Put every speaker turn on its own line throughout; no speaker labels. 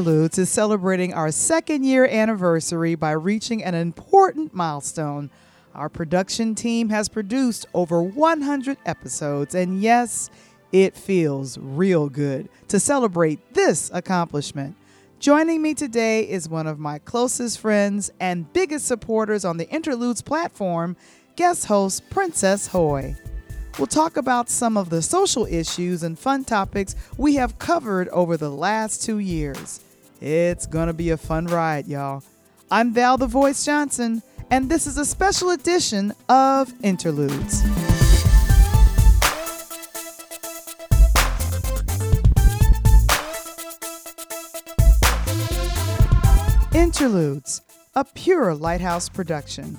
Interludes is celebrating our second year anniversary by reaching an important milestone. Our production team has produced over 100 episodes, and yes, it feels real good to celebrate this accomplishment. Joining me today is one of my closest friends and biggest supporters on the Interludes platform, guest host Princess Hoy. We'll talk about some of the social issues and fun topics we have covered over the last two years. It's gonna be a fun ride, y'all. I'm Val the Voice Johnson, and this is a special edition of Interludes. Interludes, a pure lighthouse production.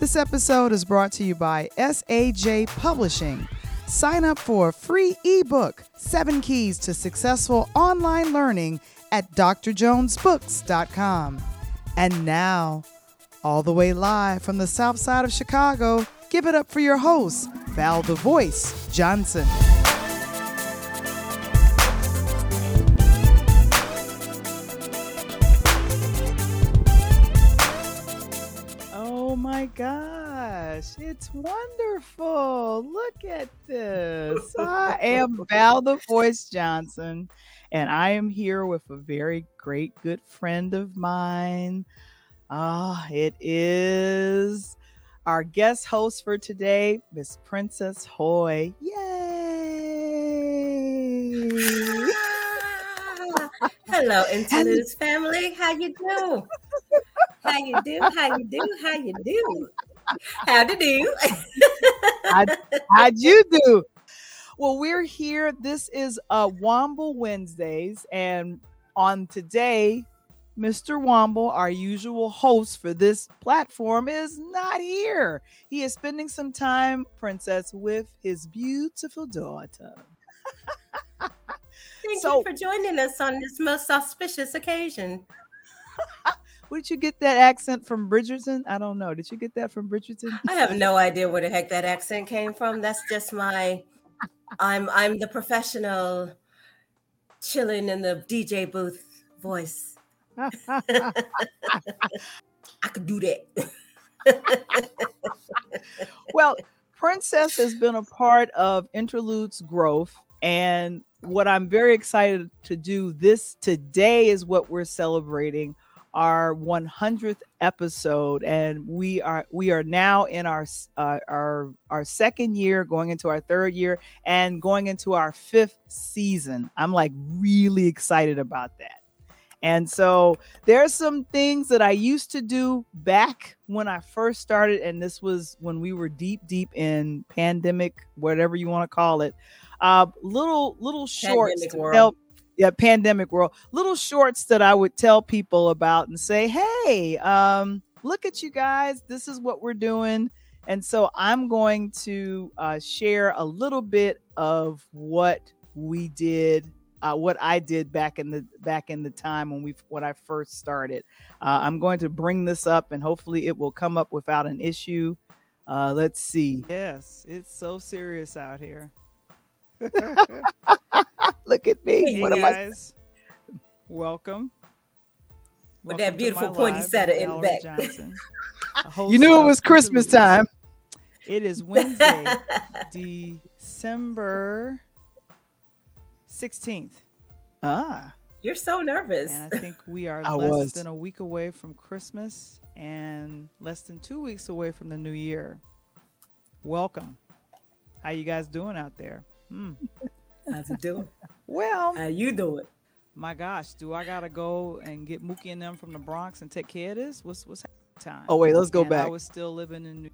This episode is brought to you by SAJ Publishing. Sign up for a free ebook, Seven Keys to Successful Online Learning at drjonesbooks.com. And now, all the way live from the south side of Chicago, give it up for your host, Val the Voice Johnson. Oh my gosh, it's wonderful. Look at this. I am Val the Voice Johnson, and I am here with a very great good friend of mine. Ah, it is our guest host for today, Miss Princess Hoy. Yay!
Hello, Interludes family. How you do? How you do? How you do? How you do? How to do?
How'd, how'd you do? Well, we're here. This is uh Womble Wednesdays, and on today, Mr. Womble, our usual host for this platform, is not here. He is spending some time, Princess, with his beautiful daughter.
Thank
So-
you for joining us on this most auspicious occasion.
Where did you get that accent from Bridgerton? I don't know. Did you get that from Bridgerton?
I have no idea where the heck that accent came from. That's just my I'm I'm the professional chilling in the DJ booth voice. I could do that.
well, Princess has been a part of Interludes growth. And what I'm very excited to do this today is what we're celebrating our 100th episode and we are we are now in our uh, our our second year going into our third year and going into our fifth season i'm like really excited about that and so there's some things that I used to do back when I first started, and this was when we were deep, deep in pandemic, whatever you want to call it. Uh, little little shorts
Pandemic world.
Yeah, pandemic world. Little shorts that I would tell people about and say, "Hey, um, look at you guys. This is what we're doing." And so I'm going to uh, share a little bit of what we did uh, what I did back in the back in the time when we when I first started. Uh, I'm going to bring this up and hopefully it will come up without an issue. Uh, let's see. Yes, it's so serious out here. Look at me.
Hey,
what am I?
Welcome.
With
Welcome
that beautiful
my
pointy-setter in the back.
You knew it was Christmas time.
It is Wednesday, December 16th.
Ah,
You're so nervous.
And I think we are
I
less
was.
than a week away from Christmas and less than two weeks away from the new year. Welcome. How you guys doing out there? Hmm.
How's it doing?
Well,
How you doing?
my gosh, do I gotta go and get Mookie and them from the Bronx and take care of this? What's what's time?
Oh, wait, let's go
And I was still living in New.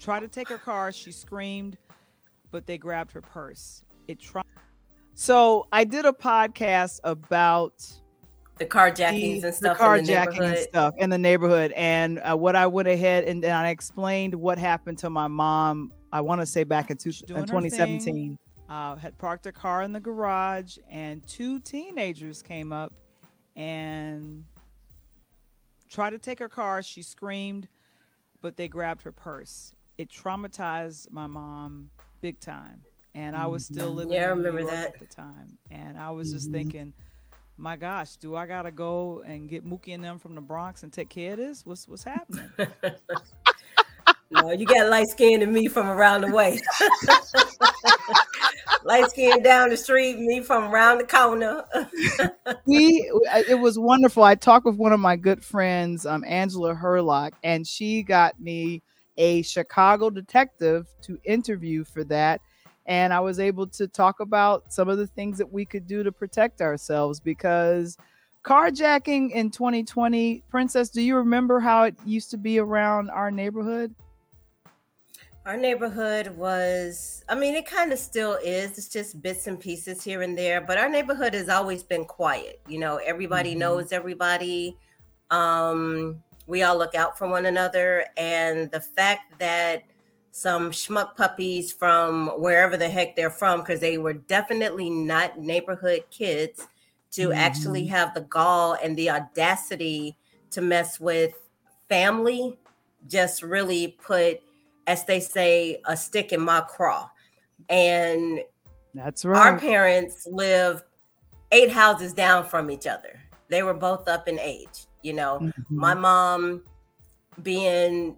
Try to take her car. She screamed, but they grabbed her purse. It tried.
so I did a podcast about
The carjackings
the,
and stuff
the
in the
carjacking and
neighborhood.
stuff in the neighborhood. And uh, what I went ahead and, and I explained what happened to my mom. I want to say back in, two, in 2017.
uh, had parked her car in the garage, and two teenagers came up and tried to take her car. She screamed, but they grabbed her purse. It traumatized my mom big time. And I was still living
Yeah, I remember that.
at the time. And I was just
Mhm.
thinking, my gosh, do I gotta go and get Mookie and them from the Bronx and take care of this? What's what's happening?
you got light skin and me from around the way. light skin down the street, me from around the corner.
we it was wonderful. I talked with one of my good friends, um, Angela Herlock, and she got me a Chicago detective to interview for that and I was able to talk about some of the things that we could do to protect ourselves because carjacking in 2020, Princess, do you remember how it used to be around our neighborhood?
Our neighborhood was, I mean, it kind of still is. It's just bits and pieces here and there, but our neighborhood has always been quiet. You know, everybody mm-hmm. knows everybody. Um, we all look out for one another. And the fact that some schmuck puppies from wherever the heck they're from, because they were definitely not neighborhood kids, to mm-hmm. actually have the gall and the audacity to mess with family just really put, as they say, a stick in my craw. And
that's right.
Our parents lived eight houses down from each other. They were both up in age. You know, mm-hmm. my mom being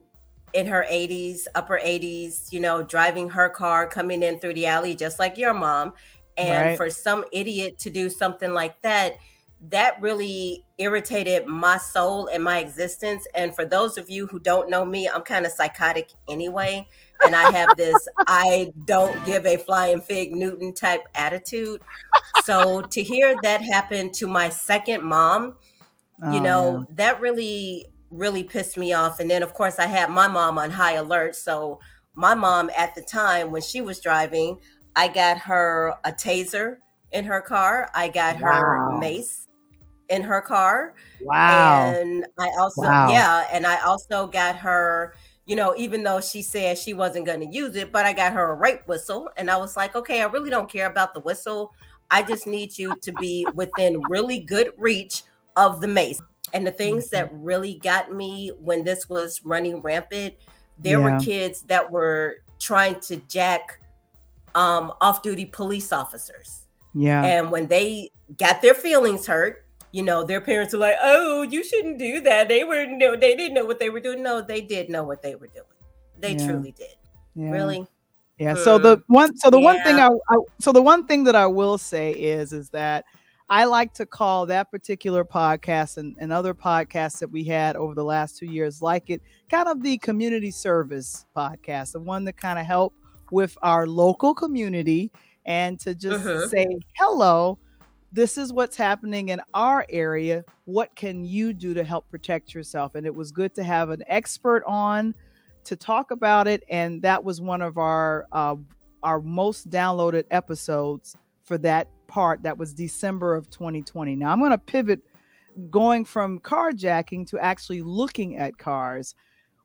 in her 80s, upper 80s, you know, driving her car, coming in through the alley, just like your mom. And right. for some idiot to do something like that, that really irritated my soul and my existence. And for those of you who don't know me, I'm kind of psychotic anyway. And I have this I don't give a flying fig Newton type attitude. So to hear that happen to my second mom, you oh, know, that really really pissed me off. And then, of course, I had my mom on high alert. So, my mom at the time when she was driving, I got her a taser in her car, I got wow. her mace in her car.
Wow.
And I also, wow. yeah, and I also got her. You know, even though she said she wasn't going to use it, but I got her a rape whistle. And I was like, okay, I really don't care about the whistle. I just need you to be within really good reach of the mace. And the things that mm-hmm. really got me when this was running rampant, there yeah. were kids that were trying to jack um, off duty police officers.
Yeah.
And when they got their feelings hurt, you know, their parents were like, "Oh, you shouldn't do that." They were no, they didn't know what they were doing. No, they did know what they were doing. They yeah. truly did. Yeah. Really.
Yeah. So the one, so the yeah. one thing I, I, so the one thing that I will say is, is that I like to call that particular podcast and, and other podcasts that we had over the last two years, like it kind of the community service podcast, the one that kind of helped with our local community and to just uh-huh. say, hello, this is what's happening in our area. What can you do to help protect yourself? And it was good to have an expert on to talk about it. And that was one of our uh, our most downloaded episodes for that part that was December of 2020. Now I'm going to pivot going from carjacking to actually looking at cars.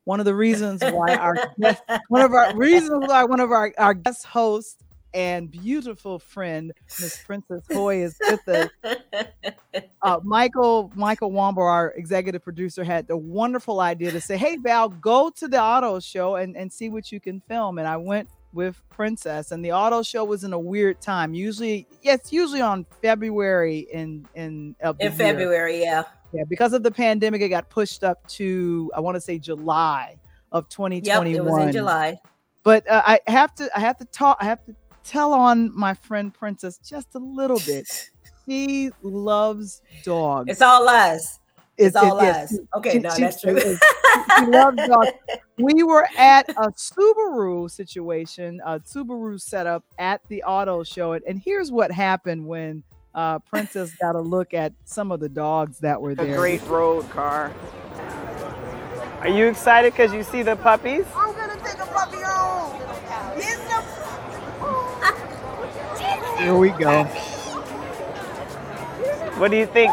One of the reasons why our one of our reasons why one of our, our guest hosts and beautiful friend Miss Princess Hoy is with us. Uh, Michael Michael Womble, our executive producer, had the wonderful idea to say, "Hey Val, go to the auto show and and see what you can film." And I went with Princess, and the auto show was in a weird time. Usually, yeah, usually on February in in
in February, yeah,
yeah. Because of the pandemic, it got pushed up to I want to say July of 2021. Yep, it was
in July.
But uh, I have to I have to talk I have to tell on my friend Princess just a little bit. she loves dogs.
It's all us. It's, all it, us. Okay, she, no, she, that's true. she
loves dogs. We were at a Subaru situation, a Subaru setup at the auto show, and here's what happened when uh, Princess got a look at some of the dogs that were there.
A great road car. Are you excited because you see the puppies?
Here we go.
What do you think,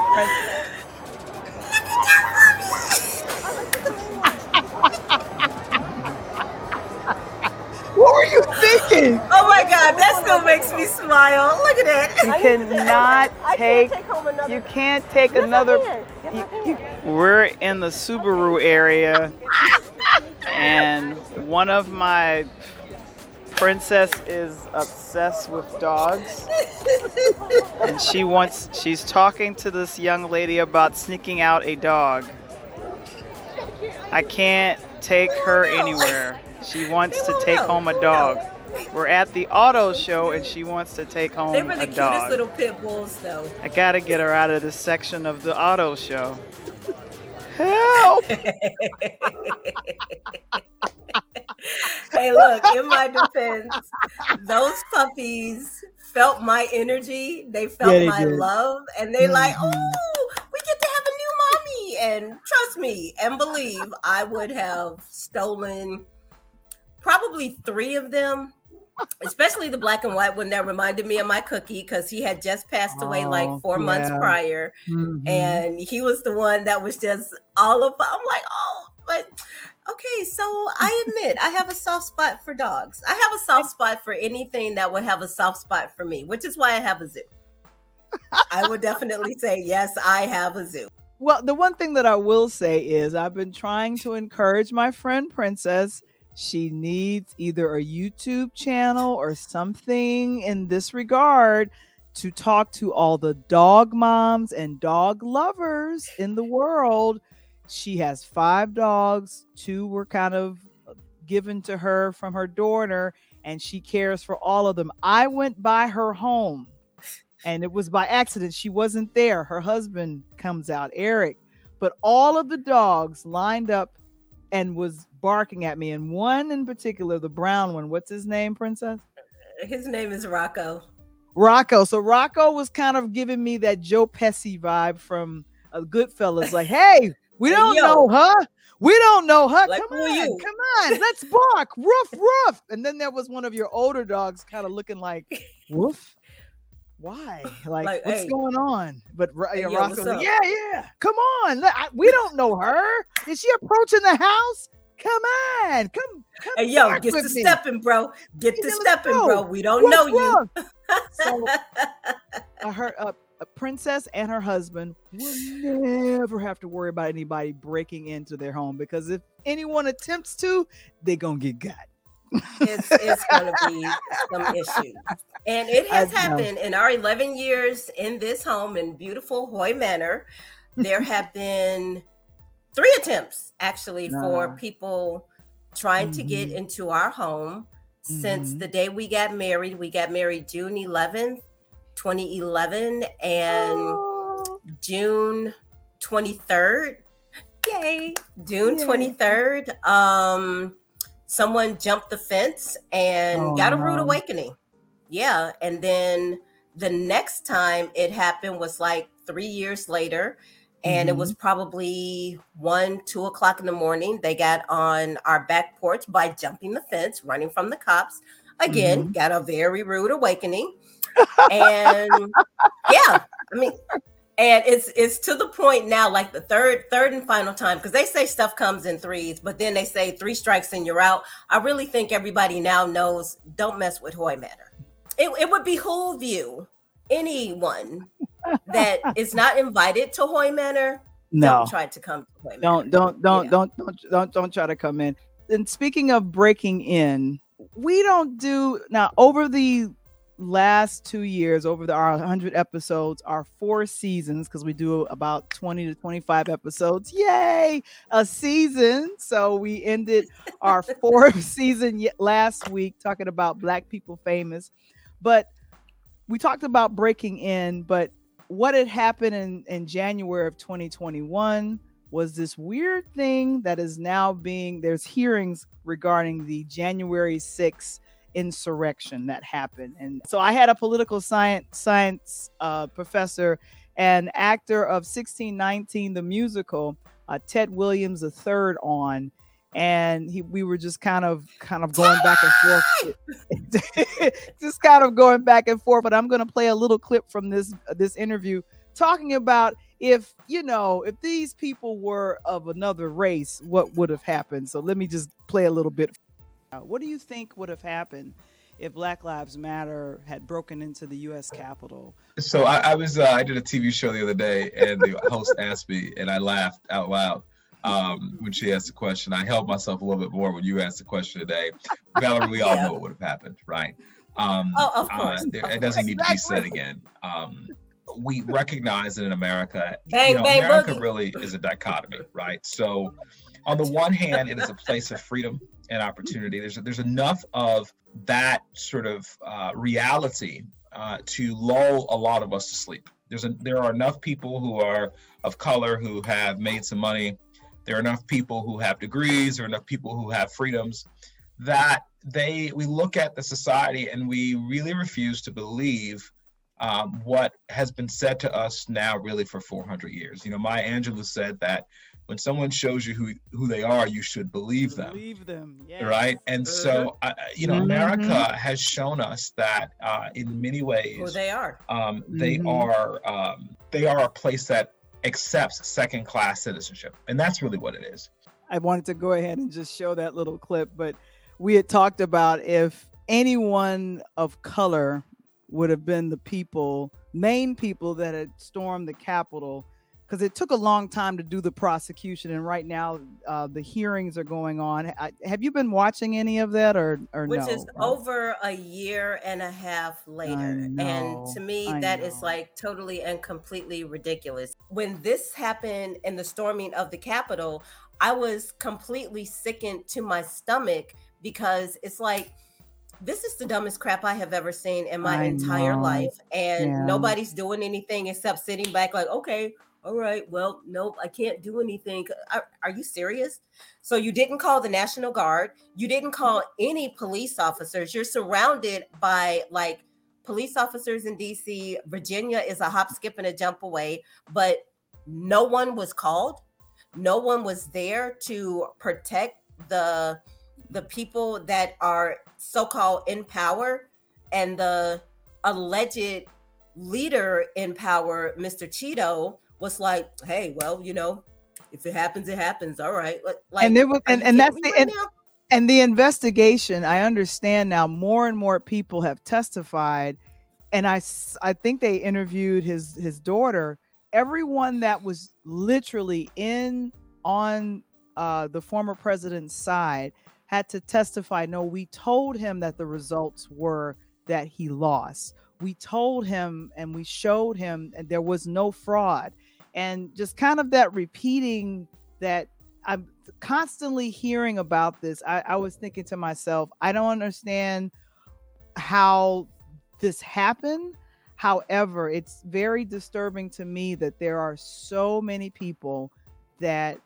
What were you thinking?
Oh my God, that still makes me smile. Look at it.
You cannot take. You can't take another. You, you, we're in the Subaru area, and one of my princess is obsessed with dogs.
and she wants she's talking to this young lady about sneaking out a dog. I can't take her anywhere. She wants to take home a dog. We're at the auto show and she wants to take home
They were the
a
cutest
dog.
little pit bulls, though.
I gotta get her out of this section of the auto show. Help!
hey, look, in my defense, those puppies felt my energy. They felt
Yeah, they
my
did.
love, and they like,
Mhm.
oh, we get to have a new mommy. And trust me and believe, I would have stolen probably three of them. Especially the black and white one that reminded me of my cookie because he had just passed away
Oh,
like four months
yeah.
prior
Mhm.
and he was the one that was just all of I'm like, oh, but okay, so I admit I have a soft spot for dogs. I have a soft spot for anything that would have a soft spot for me, which is why I have a zoo. I would definitely say yes, I have a zoo.
Well, the one thing that I will say is I've been trying to encourage my friend Princess. She needs either a YouTube channel or something in this regard to talk to all the dog moms and dog lovers in the world. She has five dogs, two were kind of given to her from her daughter, and she cares for all of them. I went by her home and it was by accident. She wasn't there. Her husband comes out, Eric, but all of the dogs lined up and was barking at me. And one in particular, the brown one, what's his name, Princess?
His name is Rocco.
Rocco. So Rocco was kind of giving me that Joe Pesci vibe from uh, Goodfellas, like, hey, we
Hey,
don't
yo.
know her. We don't know her.
Like,
come on,
you?"
come on, let's bark. Roof, roof. And then there was one of your older dogs kind of looking like, woof. Why? Like,
Like,
what's
hey.
going on? But
Hey,
yeah,
yo,
like, yeah, yeah. Come on. I- we don't know her. Is she approaching the house? Come on. Come, come.
Hey yo, get to
me.
stepping, bro. Get to stepping,
go.
bro. We don't know you.
So uh, her uh, a princess and her husband will never have to worry about anybody breaking into their home because if anyone attempts to, they're gonna get got.
it's it's gonna be some issues. And it has happened in our 11 years in this home in beautiful Hoy Manor. There have been three attempts actually for people trying to get
Mhm.
into our home since
Mhm.
the day we got married. We got married June 11th, 2011, and
Oh,
June 23rd. Yay. June
Yay.
23rd. Um someone jumped the fence and
Oh,
got a rude
no.
awakening. Yeah, and then the next time it happened was like 3 years later and it
Mhm.
was probably one, two o'clock in the morning. They got on our back porch by jumping the fence, running from the cops. Again,
Mm-hmm.
got a very rude awakening. And yeah, I mean, and it's it's to the point now, like the third, third and final time, because they say stuff comes in threes, but then they say three strikes and you're out. I really think everybody now knows don't mess with Hoy Manor. It, it would behoove you, anyone that is not invited to Hoy Manor,
no,
don't try to come to Hoy Manor.
don't, don't, don't, don't, don't, don't, don't try to come in. And speaking of breaking in, we don't do now over the last two years, over the our 100 episodes, our four seasons, because we do about 20 to 25 episodes. Yay, a season. So we ended our fourth season last week talking about Black people famous. But we talked about breaking in, but what had happened in, in January of 2021 was this weird thing that is now being there's hearings regarding the January 6th insurrection that happened. And so I had a political science science uh, professor and actor of 1619 the musical, uh, Ted Williams III on. And he we were just kind of kind of going back and forth. Just kind of going back and forth but i'm going to play a little clip from this this interview talking about if you know if these people were of another race what would have happened. So let me just play a little bit what do you think would have happened if black lives matter had broken into the us capitol
So I, I was uh, I did a TV show the other day, and the host asked me, and I laughed out loud um, when she asked the question. I held myself a little bit more when you asked the question today. Valerie, we all
Yeah.
know what would have happened, right? Um,
Oh, of
uh,
course,
there-
of
it doesn't
course.
need to be said again. Um, we recognize that in America,
Bang,
you know,
bang,
America
boogie.
really is a dichotomy, right? So, on the one hand, it is a place of freedom and opportunity. There's there's enough of that sort of uh, reality uh, to lull a lot of us to sleep. There's a, there are enough people who are of color who have made some money. There are enough people who have degrees. There are enough people who have freedoms that they we look at the society and we really refuse to believe um, what has been said to us now really for 400 years. You know, Maya Angelou said that when someone shows you who who they are, you should believe them
Believe them. Yeah.
right and so uh, you know
Mhm.
america has shown us that uh, in many
Who
ways
they are.
um, they
Mhm.
are um, they are a place that accepts second class citizenship and that's really what it is
I wanted to go ahead and just show that little clip, but we had talked about if anyone of color would have been the people, main people that had stormed the Capitol, because it took a long time to do the prosecution, and right now uh, the hearings are going on. I, have you been watching any of that, or or
which
no?
is over a year and a half later.
know,
and to me,
I
that is
know.
like totally and completely ridiculous. When this happened in the storming of the Capitol, I was completely sickened to my stomach because it's like, this is the dumbest crap I have ever seen in my
I
entire
know.
life. And
Yeah.
nobody's doing anything except sitting back, like, okay, all right, well, nope, I can't do anything. Are, uh, are you serious? So you didn't call the National Guard. You didn't call any police officers. You're surrounded by like police officers in DC. Virginia is a hop, skip, and a jump away, but no one was called. No one was there to protect the the people that are so-called in power and the alleged leader in power, Mr. Cheeto, was like, "Hey, well, you know, if it happens, it happens. All right." Like,
And there was- and- and that's the-
right
and- and the investigation i understand now more and more people have testified and I, I think they interviewed his his daughter everyone that was literally in on uh the former president's side had to testify no we told him that the results were that he lost we told him and we showed him and there was no fraud and just kind of that repeating that i'm constantly hearing about this I, I was thinking to myself i don't understand how this happened. However it's very disturbing to me that there are so many people that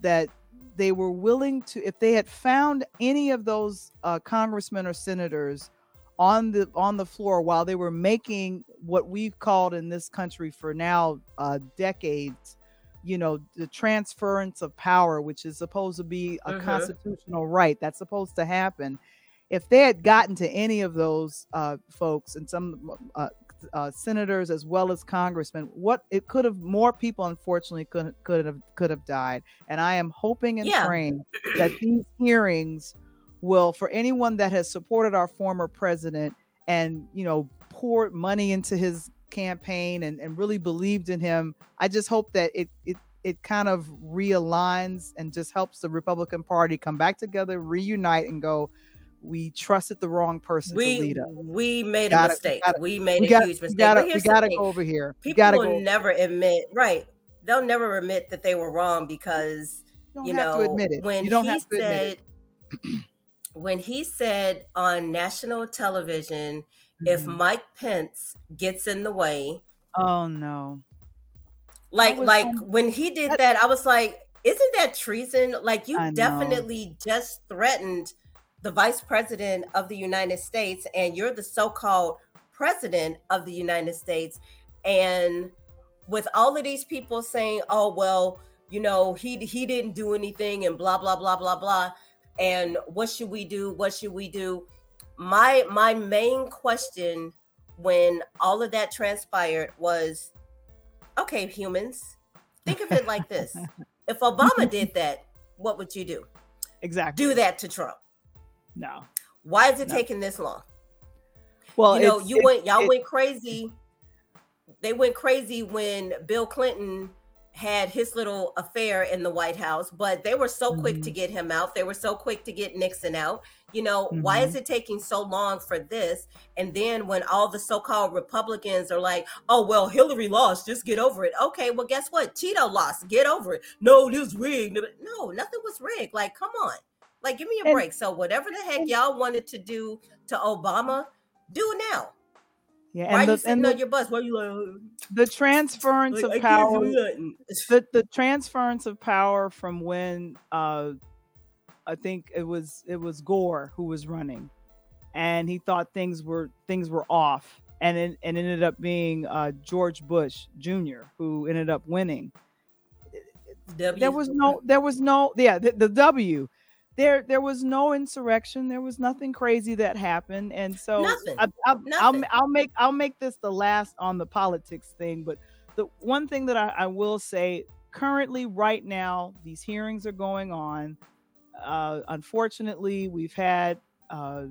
that they were willing to if they had found any of those uh, congressmen or senators on the on the floor while they were making what we've called in this country for now uh, decades you know the transference of power which is supposed to be a
Mhm.
constitutional right that's supposed to happen if they had gotten to any of those uh, folks and some uh, uh, senators as well as congressmen, what it could have more people unfortunately could could have could have died. And I am hoping and
Yeah.
praying that these hearings will, for anyone that has supported our former president and you know poured money into his campaign and, and really believed in him, I just hope that it it it kind of realigns and just helps the Republican Party come back together, reunite, and go. We trusted the wrong person to
we
lead us.
we made a
Gotta- we
mistake.
gotta-
we made
We
a
got
huge
we
mistake.
gotta we gotta go over here. We
People will never admit, right? They'll never admit that they were wrong because
You
you
have
know
to admit it.
when
you don't
he
have to admit
said when he said on national television, if
Mhm.
Mike Pence gets in the way,
Oh no.
like like
on-
when he did
that-
I was like, isn't that treason? Like you definitely just threatened the vice president of the United States, and you're the so-called president of the United States, and with all of these people saying, "Oh well, you know, he he didn't do anything," and blah blah blah blah blah, and what should we do? What should we do? My my main question when all of that transpired was, okay, humans, think of it like this: if Obama did that, what would you do?
Exactly.
Do that to Trump.
No.
Why is it
No.
taking this long?
Well,
you know, you went, y'all went crazy. They went crazy when Bill Clinton had his little affair in the White House, but they were so quick to
Mhm.
get him out. They were so quick to get Nixon out. You know, why is it taking so long for this? And then when all the so-called Republicans are like, "Oh well, Hillary lost, just get over it." Okay, well, guess what? Tito lost. Get over it. No, this rigged. No, nothing was rigged. Like, come on. Like, give me a
And-
break. So whatever the heck y'all wanted to do to Obama, do it now.
Yeah,
Why
and
are you
the,
sitting
and
on
the,
your bus? Why you like,
the transference
like,
of power the the transference of power from when uh I think it was it was Gore who was running and he thought things were things were off and it, and ended up being uh George Bush Jr. who ended up winning.
W.
There was no there was no yeah the, the W there there was no insurrection there was nothing crazy that happened and so
Nothing.
I, I, I'll, I'll make I'll make this the last on the politics thing but the one thing that I, I will say currently right now these hearings are going on. Uh, unfortunately we've had uh,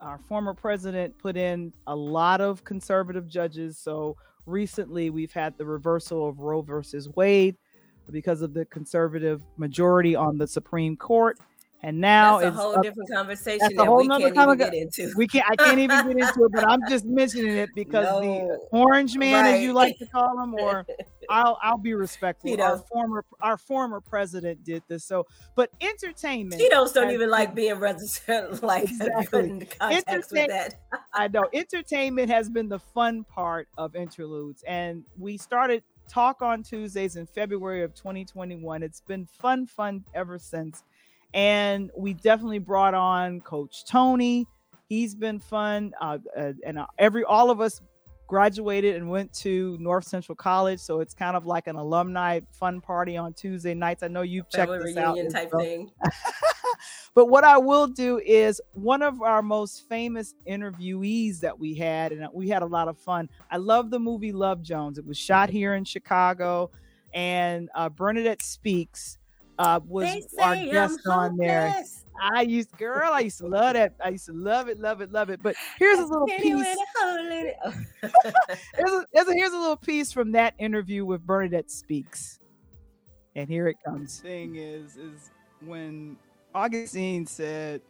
our former president put in a lot of conservative judges so recently we've had the reversal of roe versus wade because of the conservative majority on the supreme court and now
that's a whole
up-
different conversation
that's a
that
whole
we can't even get into.
we can't i can't even get into it but i'm just mentioning it because the orange man as you like to call him or I'll I'll be respectful.
Tito.
Our former our former president did this. So, but entertainment.
Cheetos don't even like being registered, like
Exactly.
context with that.
I know entertainment has been the fun part of interludes, and we started talk on Tuesdays in February of 2021. It's been fun, fun ever since, and we definitely brought on Coach Tony. He's been fun, uh, uh, and uh, every all of us graduated and went to North Central College, so it's kind of like an alumni fun party on Tuesday nights. I know you've checked
Family
this out.
reunion
as
type
well.
thing.
But what I will do is one of our most famous interviewees that we had, and we had a lot of fun. I love the movie Love Jones. It was shot here in Chicago, and uh, Bernadette Speaks uh, was our
say I'm
guest on there. I used, girl, I used to love that. I used to love it, love it, love it. But here's a little piece.
a hole in it.
Here's a, here's a, here's a little piece from that interview with Bernadette Speaks, and here it comes.
thing is is when Augustine said,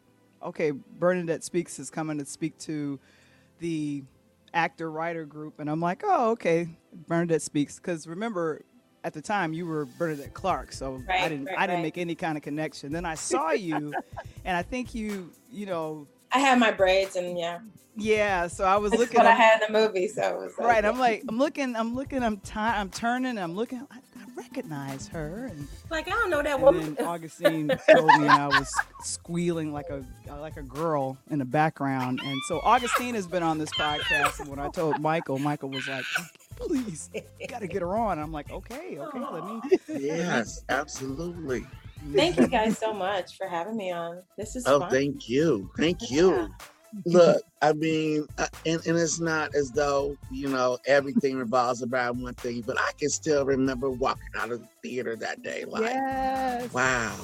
"Okay, Bernadette Speaks is coming to speak to the actor writer group," and I'm like, "Oh, okay, Bernadette Speaks," because remember. At the time, you were Bernadette Clark, so I didn't.
right,
I didn't
right.
make any kind of connection. Then I saw you, and I think you, you know,
I had my braids and yeah,
yeah. So I was
that's
looking.
what I
I'm-
had in the movie. So it was like,
right. I'm like, I'm looking. I'm looking. I'm ti I'm turning. I'm looking. I, I recognize her, and
like I don't know that
and
woman.
then Augustine told me, and I was squealing like a like a girl in the background. And so Augustine has been on this podcast. And when I told Michael, Michael was like, "Please, you got to get her on." I'm like, "Okay, okay, let me."
Yes, absolutely.
Thank you guys so much for having me on. This is
Oh,
fun.
thank you. Thank
Yeah.
Look, I mean, and, and it's not as though, you know, everything revolves around one thing, but I can still remember walking out of the theater that day like,
Yes.
wow.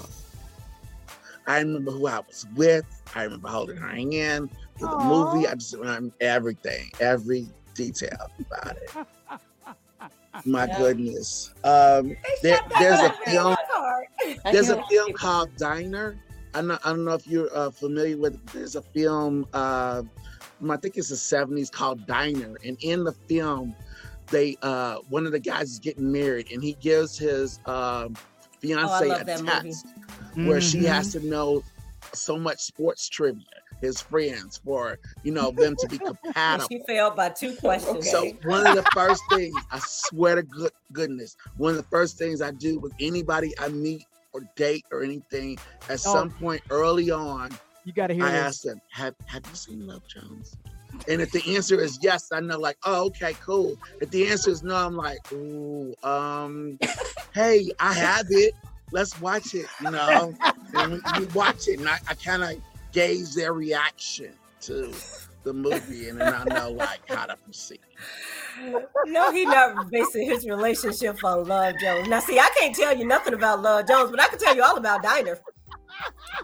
I remember who I was with. I remember holding her hand for the movie. I just remember everything, every detail about it. My
Yeah.
goodness. Um, there, there's a film. There's a film called Diner. I'm not, I don't know if you're uh, familiar with. There's a film. Uh, I think it's the '70s called Diner, and in the film, they uh, one of the guys is getting married, and he gives his um, fiance a
test that movie.
text where she
Mhm.
has to know so much sports trivia, his friends, for you know them to be compatible.
She failed by two questions.
So one of the first things I swear to good goodness, one of the first things I do with anybody I meet or date or anything, at
Oh.
some point early on,
You got to hear
I
this.
ask them, "Have Have you seen Love Jones?" And if the answer is yes, I know like, oh, okay, cool. If the answer is no, I'm like, ooh, um, hey, I have it. Let's watch it. You know, and we, we watch it, and I, I kind of gauge their reaction to the movie, and then I know like how to proceed.
No, he not basing his relationship on Love Jones. Now, see, I can't tell you nothing about Love Jones, but I can tell you all about Diner.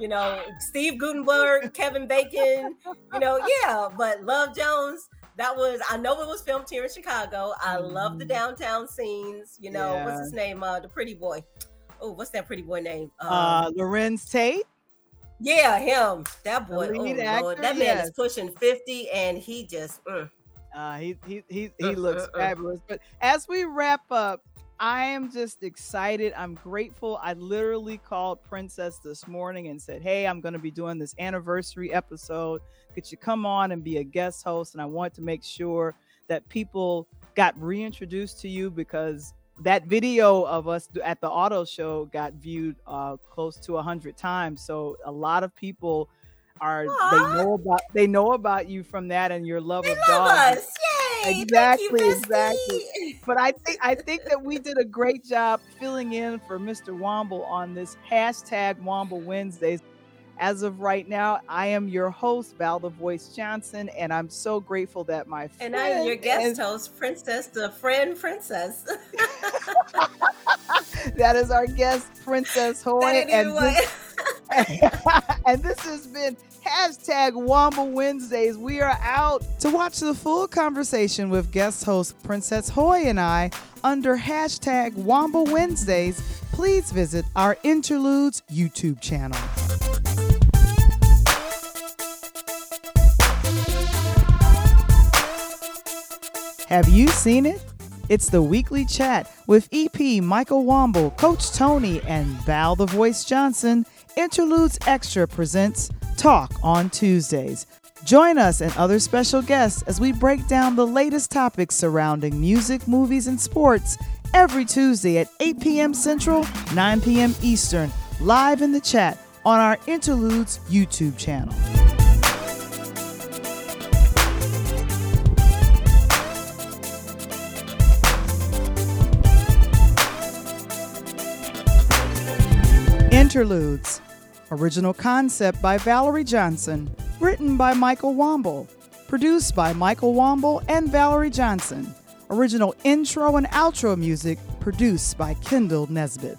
You know, Steve Guttenberg, Kevin Bacon. You know, yeah, but Love Jones. that was I know it was filmed here in Chicago. I love the
Mhm.
downtown scenes. You know, what's his name? Uh, the pretty boy. Oh, what's that pretty boy name? Um,
Uh, Larenz Tate.
yeah, him. That boy. Oh
actor,
that man
yes.
is pushing fifty, and he just. mm.
Uh, he he he he
Uh,
looks
uh, uh.
fabulous. But as we wrap up, I am just excited. I'm grateful. I literally called Princess this morning and said, "Hey, I'm going to be doing this anniversary episode. Could you come on and be a guest host?" And I want to make sure that people got reintroduced to you because that video of us at the auto show got viewed uh, close to a hundred times. So a lot of people are
Aw.
they know about they know about you from that and your love
They
of
love
dogs.
us. Yay!
Exactly,
you,
exactly. But I think I think that we did a great job filling in for Mr. Womble on this hashtag Womble Wednesdays. As of right now, I am your host, Val the Voice Johnson, and I'm so grateful that my
And I am your guest host, Princess, the friend princess.
that is our guest, Princess Hoy, and this, and this has been hashtag Womble Wednesdays. We are out.
To watch the full conversation with guest host Princess Hoy and I under hashtag Womble Wednesdays, please visit our Interludes YouTube channel. Have you seen it? It's the weekly chat with EP Michael Womble, Coach Tony, and Val the Voice Johnson. Interludes Extra presents Talk on Tuesdays. Join us and other special guests as we break down the latest topics surrounding music, movies, and sports every Tuesday at 8 p.m. Central, 9 p.m. Eastern, live in the chat on our Interludes YouTube channel. Interludes. Original concept by Valerie Johnson. Written by Michael Womble. Produced by Michael Womble and Valerie Johnson. Original intro and outro music produced by Kendall Nesbitt.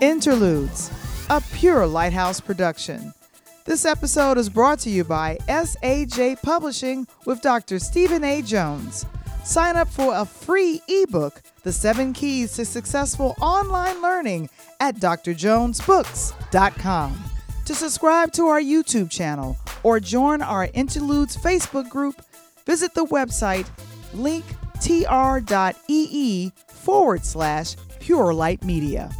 Interludes. A pure Lighthouse production. This episode is brought to you by SAJ Publishing with Dr. Stephen A. Jones. Sign up for a free ebook, The Seven Keys to Successful Online Learning, at drjonesbooks.com. To subscribe to our YouTube channel or join our Interludes Facebook group, visit the website linktr.ee forward slash Pure Light Media.